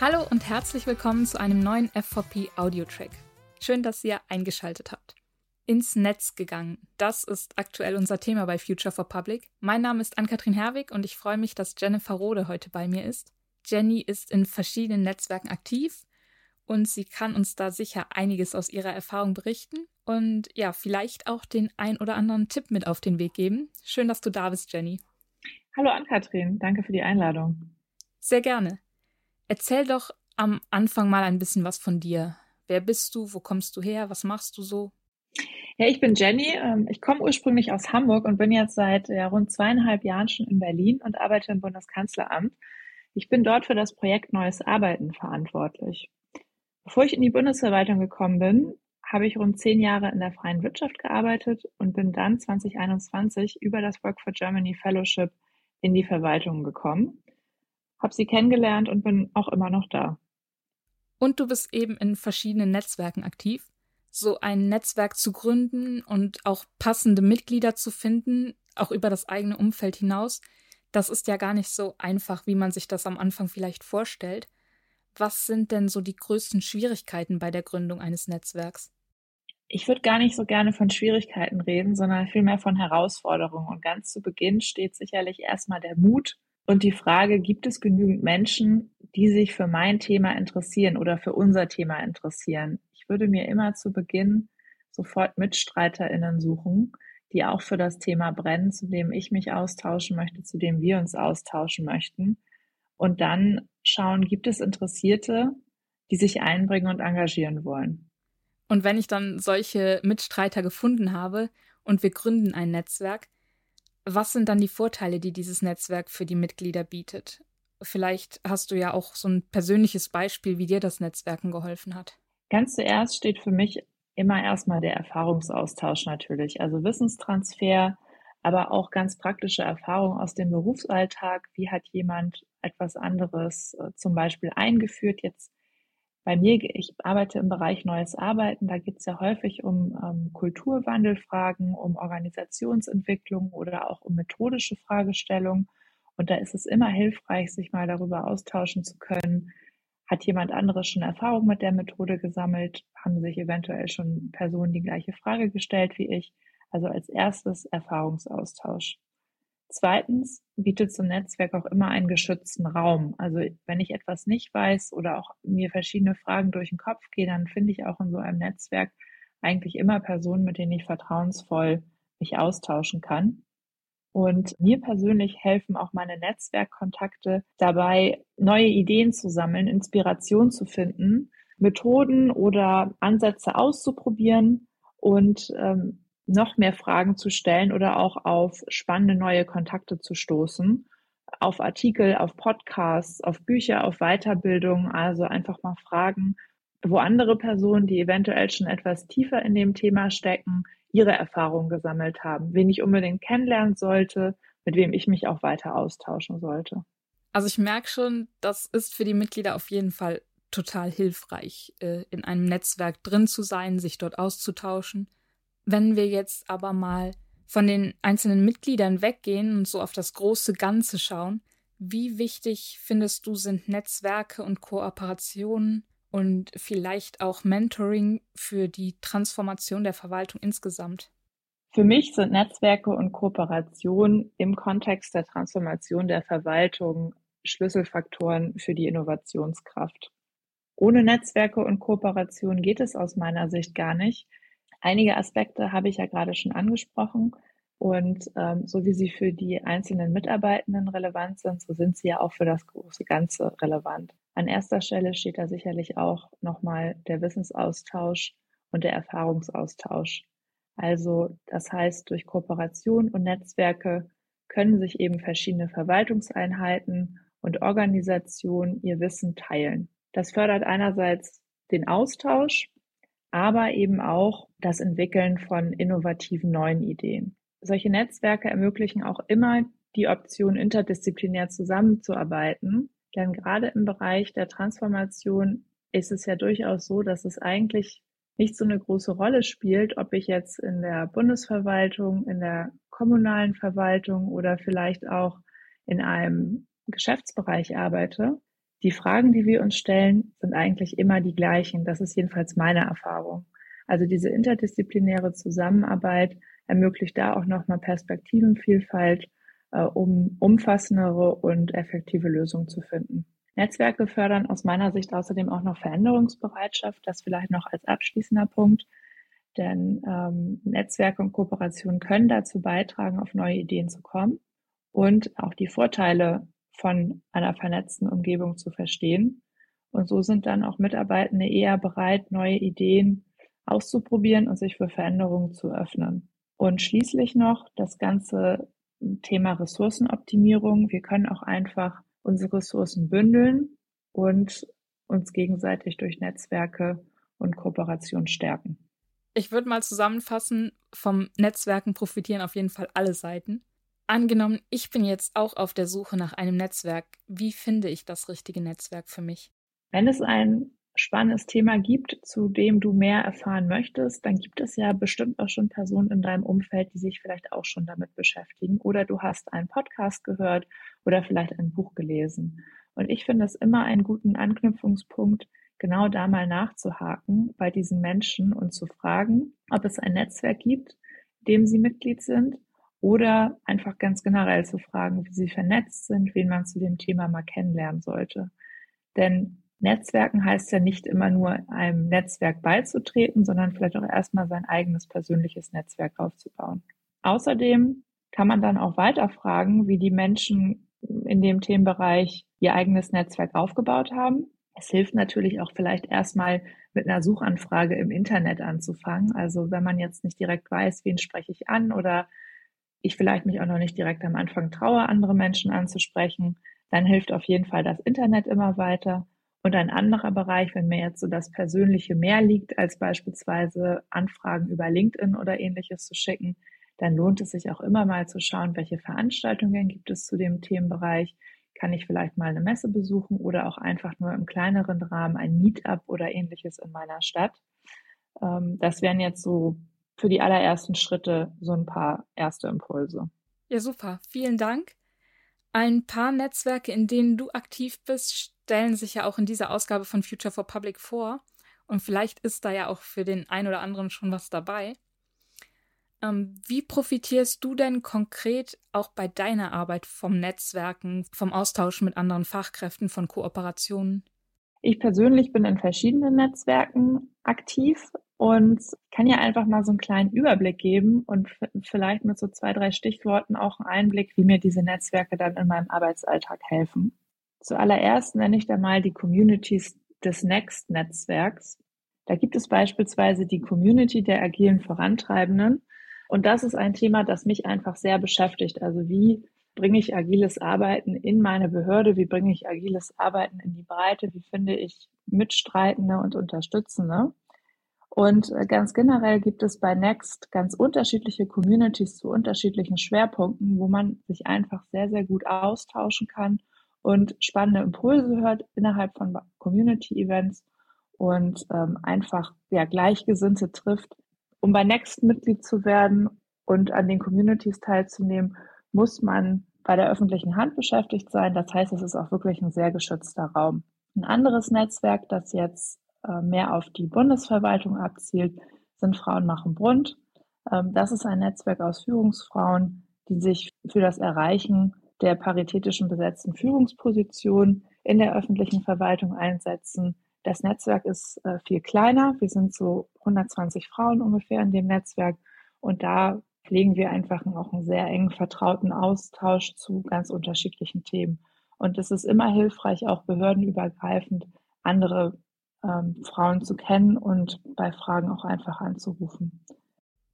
Hallo und herzlich willkommen zu einem neuen FVP Audio-Track. Schön, dass ihr eingeschaltet habt. Ins Netz gegangen. Das ist aktuell unser Thema bei Future for Public. Mein Name ist Ann-Kathrin Herwig und ich freue mich, dass Jennifer Rode heute bei mir ist. Jenny ist in verschiedenen Netzwerken aktiv und sie kann uns da sicher einiges aus ihrer Erfahrung berichten und ja, vielleicht auch den ein oder anderen Tipp mit auf den Weg geben. Schön, dass du da bist, Jenny. Hallo Ann-Kathrin, danke für die Einladung. Sehr gerne. Erzähl doch am Anfang mal ein bisschen was von dir. Wer bist du? Wo kommst du her? Was machst du so? Ja, ich bin Jenny. Ähm, ich komme ursprünglich aus Hamburg und bin jetzt seit ja, rund zweieinhalb Jahren schon in Berlin und arbeite im Bundeskanzleramt. Ich bin dort für das Projekt Neues Arbeiten verantwortlich. Bevor ich in die Bundesverwaltung gekommen bin, habe ich rund zehn Jahre in der freien Wirtschaft gearbeitet und bin dann 2021 über das Work for Germany Fellowship in die Verwaltung gekommen habe sie kennengelernt und bin auch immer noch da. Und du bist eben in verschiedenen Netzwerken aktiv. So ein Netzwerk zu gründen und auch passende Mitglieder zu finden, auch über das eigene Umfeld hinaus, das ist ja gar nicht so einfach, wie man sich das am Anfang vielleicht vorstellt. Was sind denn so die größten Schwierigkeiten bei der Gründung eines Netzwerks? Ich würde gar nicht so gerne von Schwierigkeiten reden, sondern vielmehr von Herausforderungen. Und ganz zu Beginn steht sicherlich erstmal der Mut, und die Frage, gibt es genügend Menschen, die sich für mein Thema interessieren oder für unser Thema interessieren? Ich würde mir immer zu Beginn sofort MitstreiterInnen suchen, die auch für das Thema brennen, zu dem ich mich austauschen möchte, zu dem wir uns austauschen möchten. Und dann schauen, gibt es Interessierte, die sich einbringen und engagieren wollen. Und wenn ich dann solche Mitstreiter gefunden habe und wir gründen ein Netzwerk, was sind dann die Vorteile, die dieses Netzwerk für die Mitglieder bietet? Vielleicht hast du ja auch so ein persönliches Beispiel, wie dir das Netzwerken geholfen hat. Ganz zuerst steht für mich immer erstmal der Erfahrungsaustausch natürlich, also Wissenstransfer, aber auch ganz praktische Erfahrungen aus dem Berufsalltag. Wie hat jemand etwas anderes äh, zum Beispiel eingeführt? Jetzt bei mir, ich arbeite im Bereich Neues Arbeiten, da geht es ja häufig um ähm, Kulturwandelfragen, um Organisationsentwicklung oder auch um methodische Fragestellungen. Und da ist es immer hilfreich, sich mal darüber austauschen zu können. Hat jemand anderes schon Erfahrung mit der Methode gesammelt? Haben sich eventuell schon Personen die gleiche Frage gestellt wie ich? Also als erstes Erfahrungsaustausch. Zweitens bietet so ein Netzwerk auch immer einen geschützten Raum. Also wenn ich etwas nicht weiß oder auch mir verschiedene Fragen durch den Kopf gehen, dann finde ich auch in so einem Netzwerk eigentlich immer Personen, mit denen ich vertrauensvoll mich austauschen kann. Und mir persönlich helfen auch meine Netzwerkkontakte dabei, neue Ideen zu sammeln, Inspiration zu finden, Methoden oder Ansätze auszuprobieren und ähm, noch mehr Fragen zu stellen oder auch auf spannende neue Kontakte zu stoßen, auf Artikel, auf Podcasts, auf Bücher, auf Weiterbildung, also einfach mal Fragen, wo andere Personen, die eventuell schon etwas tiefer in dem Thema stecken, ihre Erfahrungen gesammelt haben, wen ich unbedingt kennenlernen sollte, mit wem ich mich auch weiter austauschen sollte. Also ich merke schon, das ist für die Mitglieder auf jeden Fall total hilfreich, äh, in einem Netzwerk drin zu sein, sich dort auszutauschen. Wenn wir jetzt aber mal von den einzelnen Mitgliedern weggehen und so auf das große Ganze schauen, wie wichtig findest du sind Netzwerke und Kooperationen und vielleicht auch Mentoring für die Transformation der Verwaltung insgesamt? Für mich sind Netzwerke und Kooperationen im Kontext der Transformation der Verwaltung Schlüsselfaktoren für die Innovationskraft. Ohne Netzwerke und Kooperation geht es aus meiner Sicht gar nicht. Einige Aspekte habe ich ja gerade schon angesprochen. Und ähm, so wie sie für die einzelnen Mitarbeitenden relevant sind, so sind sie ja auch für das große Ganze relevant. An erster Stelle steht da sicherlich auch nochmal der Wissensaustausch und der Erfahrungsaustausch. Also das heißt, durch Kooperation und Netzwerke können sich eben verschiedene Verwaltungseinheiten und Organisationen ihr Wissen teilen. Das fördert einerseits den Austausch, aber eben auch das Entwickeln von innovativen neuen Ideen. Solche Netzwerke ermöglichen auch immer die Option, interdisziplinär zusammenzuarbeiten. Denn gerade im Bereich der Transformation ist es ja durchaus so, dass es eigentlich nicht so eine große Rolle spielt, ob ich jetzt in der Bundesverwaltung, in der kommunalen Verwaltung oder vielleicht auch in einem Geschäftsbereich arbeite. Die Fragen, die wir uns stellen, sind eigentlich immer die gleichen. Das ist jedenfalls meine Erfahrung. Also diese interdisziplinäre Zusammenarbeit ermöglicht da auch nochmal Perspektivenvielfalt, äh, um umfassendere und effektive Lösungen zu finden. Netzwerke fördern aus meiner Sicht außerdem auch noch Veränderungsbereitschaft. Das vielleicht noch als abschließender Punkt. Denn ähm, Netzwerke und Kooperationen können dazu beitragen, auf neue Ideen zu kommen und auch die Vorteile von einer vernetzten Umgebung zu verstehen. Und so sind dann auch Mitarbeitende eher bereit, neue Ideen auszuprobieren und sich für Veränderungen zu öffnen. Und schließlich noch das ganze Thema Ressourcenoptimierung. Wir können auch einfach unsere Ressourcen bündeln und uns gegenseitig durch Netzwerke und Kooperation stärken. Ich würde mal zusammenfassen, vom Netzwerken profitieren auf jeden Fall alle Seiten. Angenommen, ich bin jetzt auch auf der Suche nach einem Netzwerk. Wie finde ich das richtige Netzwerk für mich? Wenn es ein spannendes Thema gibt, zu dem du mehr erfahren möchtest, dann gibt es ja bestimmt auch schon Personen in deinem Umfeld, die sich vielleicht auch schon damit beschäftigen. Oder du hast einen Podcast gehört oder vielleicht ein Buch gelesen. Und ich finde es immer einen guten Anknüpfungspunkt, genau da mal nachzuhaken bei diesen Menschen und zu fragen, ob es ein Netzwerk gibt, dem sie Mitglied sind oder einfach ganz generell zu fragen, wie sie vernetzt sind, wen man zu dem Thema mal kennenlernen sollte. Denn Netzwerken heißt ja nicht immer nur einem Netzwerk beizutreten, sondern vielleicht auch erstmal sein eigenes persönliches Netzwerk aufzubauen. Außerdem kann man dann auch weiter fragen, wie die Menschen in dem Themenbereich ihr eigenes Netzwerk aufgebaut haben. Es hilft natürlich auch vielleicht erstmal mit einer Suchanfrage im Internet anzufangen. Also wenn man jetzt nicht direkt weiß, wen spreche ich an oder ich vielleicht mich auch noch nicht direkt am Anfang traue, andere Menschen anzusprechen, dann hilft auf jeden Fall das Internet immer weiter. Und ein anderer Bereich, wenn mir jetzt so das Persönliche mehr liegt, als beispielsweise Anfragen über LinkedIn oder ähnliches zu schicken, dann lohnt es sich auch immer mal zu schauen, welche Veranstaltungen gibt es zu dem Themenbereich. Kann ich vielleicht mal eine Messe besuchen oder auch einfach nur im kleineren Rahmen ein Meetup oder ähnliches in meiner Stadt. Ähm, das wären jetzt so für die allerersten Schritte so ein paar erste Impulse. Ja, super. Vielen Dank. Ein paar Netzwerke, in denen du aktiv bist, stellen sich ja auch in dieser Ausgabe von Future for Public vor. Und vielleicht ist da ja auch für den einen oder anderen schon was dabei. Ähm, wie profitierst du denn konkret auch bei deiner Arbeit vom Netzwerken, vom Austausch mit anderen Fachkräften, von Kooperationen? Ich persönlich bin in verschiedenen Netzwerken aktiv und kann ja einfach mal so einen kleinen Überblick geben und vielleicht mit so zwei, drei Stichworten auch einen Einblick, wie mir diese Netzwerke dann in meinem Arbeitsalltag helfen. Zuallererst nenne ich da mal die Communities des Next-Netzwerks. Da gibt es beispielsweise die Community der agilen Vorantreibenden. Und das ist ein Thema, das mich einfach sehr beschäftigt. Also wie bringe ich agiles Arbeiten in meine Behörde? Wie bringe ich agiles Arbeiten in die Breite? Wie finde ich Mitstreitende und Unterstützende? Und äh, ganz generell gibt es bei Next ganz unterschiedliche Communities zu unterschiedlichen Schwerpunkten, wo man sich einfach sehr, sehr gut austauschen kann und spannende Impulse hört innerhalb von Community-Events und ähm, einfach ja, Gleichgesinnte trifft. Um bei Next Mitglied zu werden und an den Communities teilzunehmen, muss man bei der öffentlichen Hand beschäftigt sein. Das heißt, es ist auch wirklich ein sehr geschützter Raum. Ein anderes Netzwerk, das jetzt mehr auf die Bundesverwaltung abzielt, sind Frauen machen Brund. Ähm, das ist ein Netzwerk aus Führungsfrauen, die sich für das Erreichen der paritätischen besetzten Führungsposition in der öffentlichen Verwaltung einsetzen. Das Netzwerk ist äh, viel kleiner. Wir sind so 120 Frauen ungefähr in dem Netzwerk. Und da pflegen wir einfach auch einen sehr engen, vertrauten Austausch zu ganz unterschiedlichen Themen. Und es ist immer hilfreich, auch behördenübergreifend andere ähm, Frauen zu kennen und bei Fragen auch einfach anzurufen.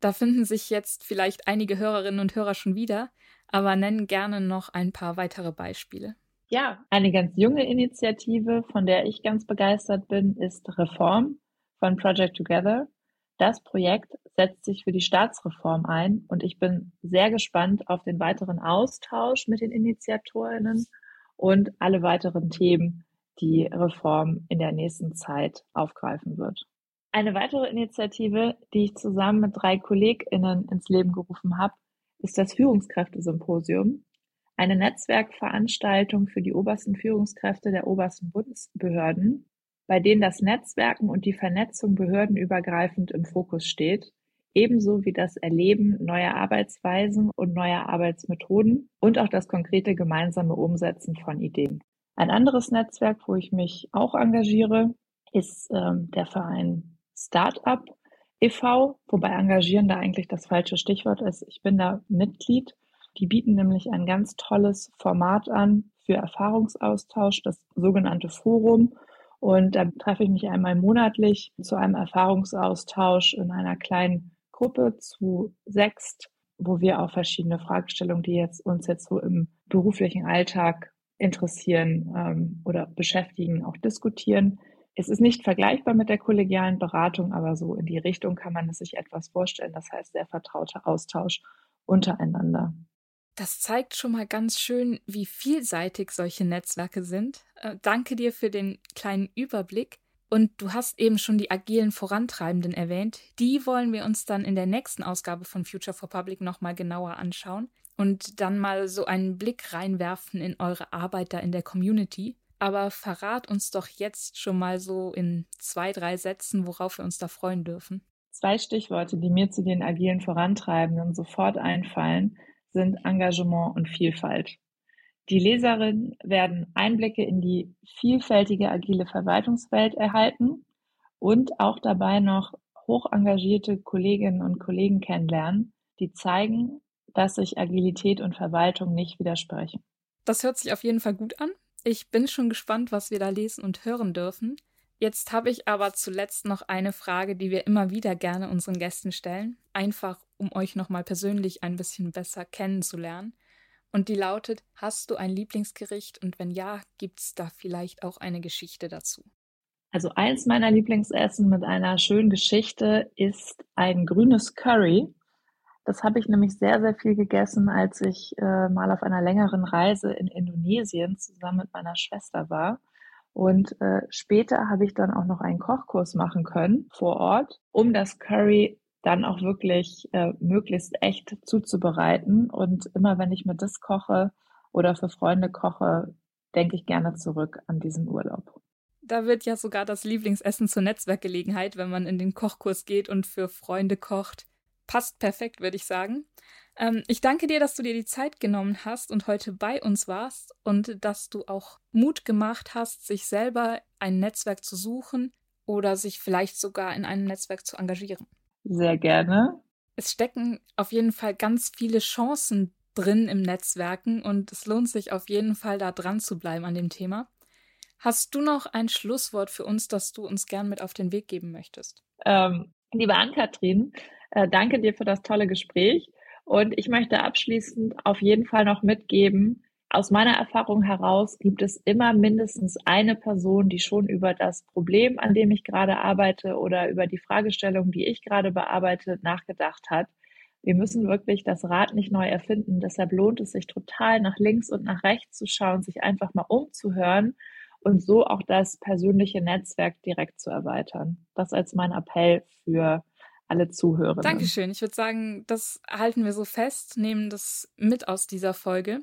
Da finden sich jetzt vielleicht einige Hörerinnen und Hörer schon wieder, aber nennen gerne noch ein paar weitere Beispiele. Ja, eine ganz junge Initiative, von der ich ganz begeistert bin, ist Reform von Project Together. Das Projekt setzt sich für die Staatsreform ein und ich bin sehr gespannt auf den weiteren Austausch mit den Initiatorinnen und alle weiteren Themen, die Reform in der nächsten Zeit aufgreifen wird. Eine weitere Initiative, die ich zusammen mit drei KollegInnen ins Leben gerufen habe, ist das Führungskräftesymposium. eine Netzwerkveranstaltung für die obersten Führungskräfte der obersten Bundesbehörden, bei denen das Netzwerken und die Vernetzung behördenübergreifend im Fokus steht, ebenso wie das Erleben neuer Arbeitsweisen und neuer Arbeitsmethoden und auch das konkrete gemeinsame Umsetzen von Ideen. Ein anderes Netzwerk, wo ich mich auch engagiere, ist ähm, der Verein Startup e.V., wobei engagieren da eigentlich das falsche Stichwort ist. Ich bin da Mitglied. Die bieten nämlich ein ganz tolles Format an für Erfahrungsaustausch, das sogenannte Forum. Und da treffe ich mich einmal monatlich zu einem Erfahrungsaustausch in einer kleinen Gruppe zu sechst, wo wir auch verschiedene Fragestellungen, die jetzt uns jetzt so im beruflichen Alltag interessieren ähm, oder beschäftigen, auch diskutieren. Es ist nicht vergleichbar mit der kollegialen Beratung, aber so in die Richtung kann man es sich etwas vorstellen. Das heißt, der vertraute Austausch untereinander. Das zeigt schon mal ganz schön, wie vielseitig solche Netzwerke sind. Äh, danke dir für den kleinen Überblick. Und du hast eben schon die agilen Vorantreibenden erwähnt. Die wollen wir uns dann in der nächsten Ausgabe von Future for Public nochmal genauer anschauen und dann mal so einen Blick reinwerfen in eure Arbeit da in der Community. Aber verrat uns doch jetzt schon mal so in zwei, drei Sätzen, worauf wir uns da freuen dürfen. Zwei Stichworte, die mir zu den agilen Vorantreibenden sofort einfallen, sind Engagement und Vielfalt. Die Leserinnen werden Einblicke in die vielfältige agile Verwaltungswelt erhalten und auch dabei noch hoch engagierte Kolleginnen und Kollegen kennenlernen, die zeigen, dass sich Agilität und Verwaltung nicht widersprechen. Das hört sich auf jeden Fall gut an. Ich bin schon gespannt, was wir da lesen und hören dürfen. Jetzt habe ich aber zuletzt noch eine Frage, die wir immer wieder gerne unseren Gästen stellen, einfach um euch nochmal persönlich ein bisschen besser kennenzulernen. Und die lautet, hast du ein Lieblingsgericht und wenn ja, gibt es da vielleicht auch eine Geschichte dazu? Also eins meiner Lieblingsessen mit einer schönen Geschichte ist ein grünes Curry das habe ich nämlich sehr, sehr viel gegessen, als ich äh, mal auf einer längeren Reise in Indonesien zusammen mit meiner Schwester war. Und äh, später habe ich dann auch noch einen Kochkurs machen können vor Ort, um das Curry dann auch wirklich äh, möglichst echt zuzubereiten. Und immer wenn ich mir das koche oder für Freunde koche, denke ich gerne zurück an diesen Urlaub. Da wird ja sogar das Lieblingsessen zur Netzwerkgelegenheit, wenn man in den Kochkurs geht und für Freunde kocht passt perfekt, würde ich sagen. Ähm, ich danke dir, dass du dir die Zeit genommen hast und heute bei uns warst und dass du auch Mut gemacht hast, sich selber ein Netzwerk zu suchen oder sich vielleicht sogar in einem Netzwerk zu engagieren. Sehr gerne. Es stecken auf jeden Fall ganz viele Chancen drin im Netzwerken und es lohnt sich auf jeden Fall da dran zu bleiben an dem Thema. Hast du noch ein Schlusswort für uns, das du uns gern mit auf den Weg geben möchtest? Ähm, liebe Ann-Kathrin, äh, danke dir für das tolle Gespräch. Und ich möchte abschließend auf jeden Fall noch mitgeben, aus meiner Erfahrung heraus gibt es immer mindestens eine Person, die schon über das Problem, an dem ich gerade arbeite oder über die Fragestellung, die ich gerade bearbeite, nachgedacht hat. Wir müssen wirklich das Rad nicht neu erfinden. Deshalb lohnt es sich total nach links und nach rechts zu schauen, sich einfach mal umzuhören und so auch das persönliche Netzwerk direkt zu erweitern. Das als mein Appell für alle Zuhörer. Dankeschön. Ich würde sagen, das halten wir so fest, nehmen das mit aus dieser Folge.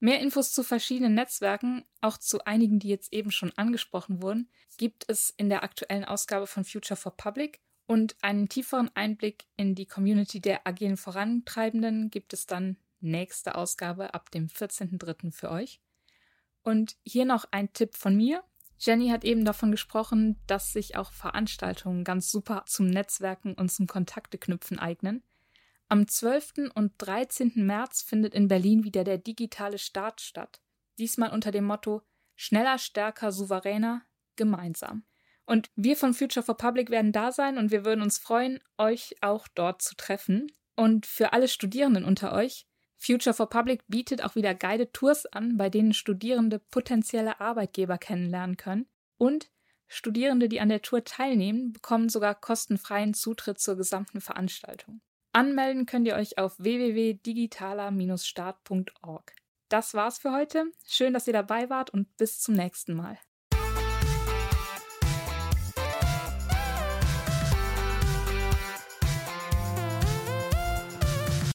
Mehr Infos zu verschiedenen Netzwerken, auch zu einigen, die jetzt eben schon angesprochen wurden, gibt es in der aktuellen Ausgabe von Future for Public. Und einen tieferen Einblick in die Community der agilen Vorantreibenden gibt es dann nächste Ausgabe ab dem 14.03. für euch. Und hier noch ein Tipp von mir. Jenny hat eben davon gesprochen, dass sich auch Veranstaltungen ganz super zum Netzwerken und zum Kontakteknüpfen eignen. Am 12. und 13. März findet in Berlin wieder der digitale Start statt. Diesmal unter dem Motto Schneller, stärker, souveräner, gemeinsam. Und wir von Future for Public werden da sein und wir würden uns freuen, euch auch dort zu treffen. Und für alle Studierenden unter euch, Future for Public bietet auch wieder Guided Tours an, bei denen Studierende potenzielle Arbeitgeber kennenlernen können. Und Studierende, die an der Tour teilnehmen, bekommen sogar kostenfreien Zutritt zur gesamten Veranstaltung. Anmelden könnt ihr euch auf www.digitaler-start.org. Das war's für heute. Schön, dass ihr dabei wart und bis zum nächsten Mal.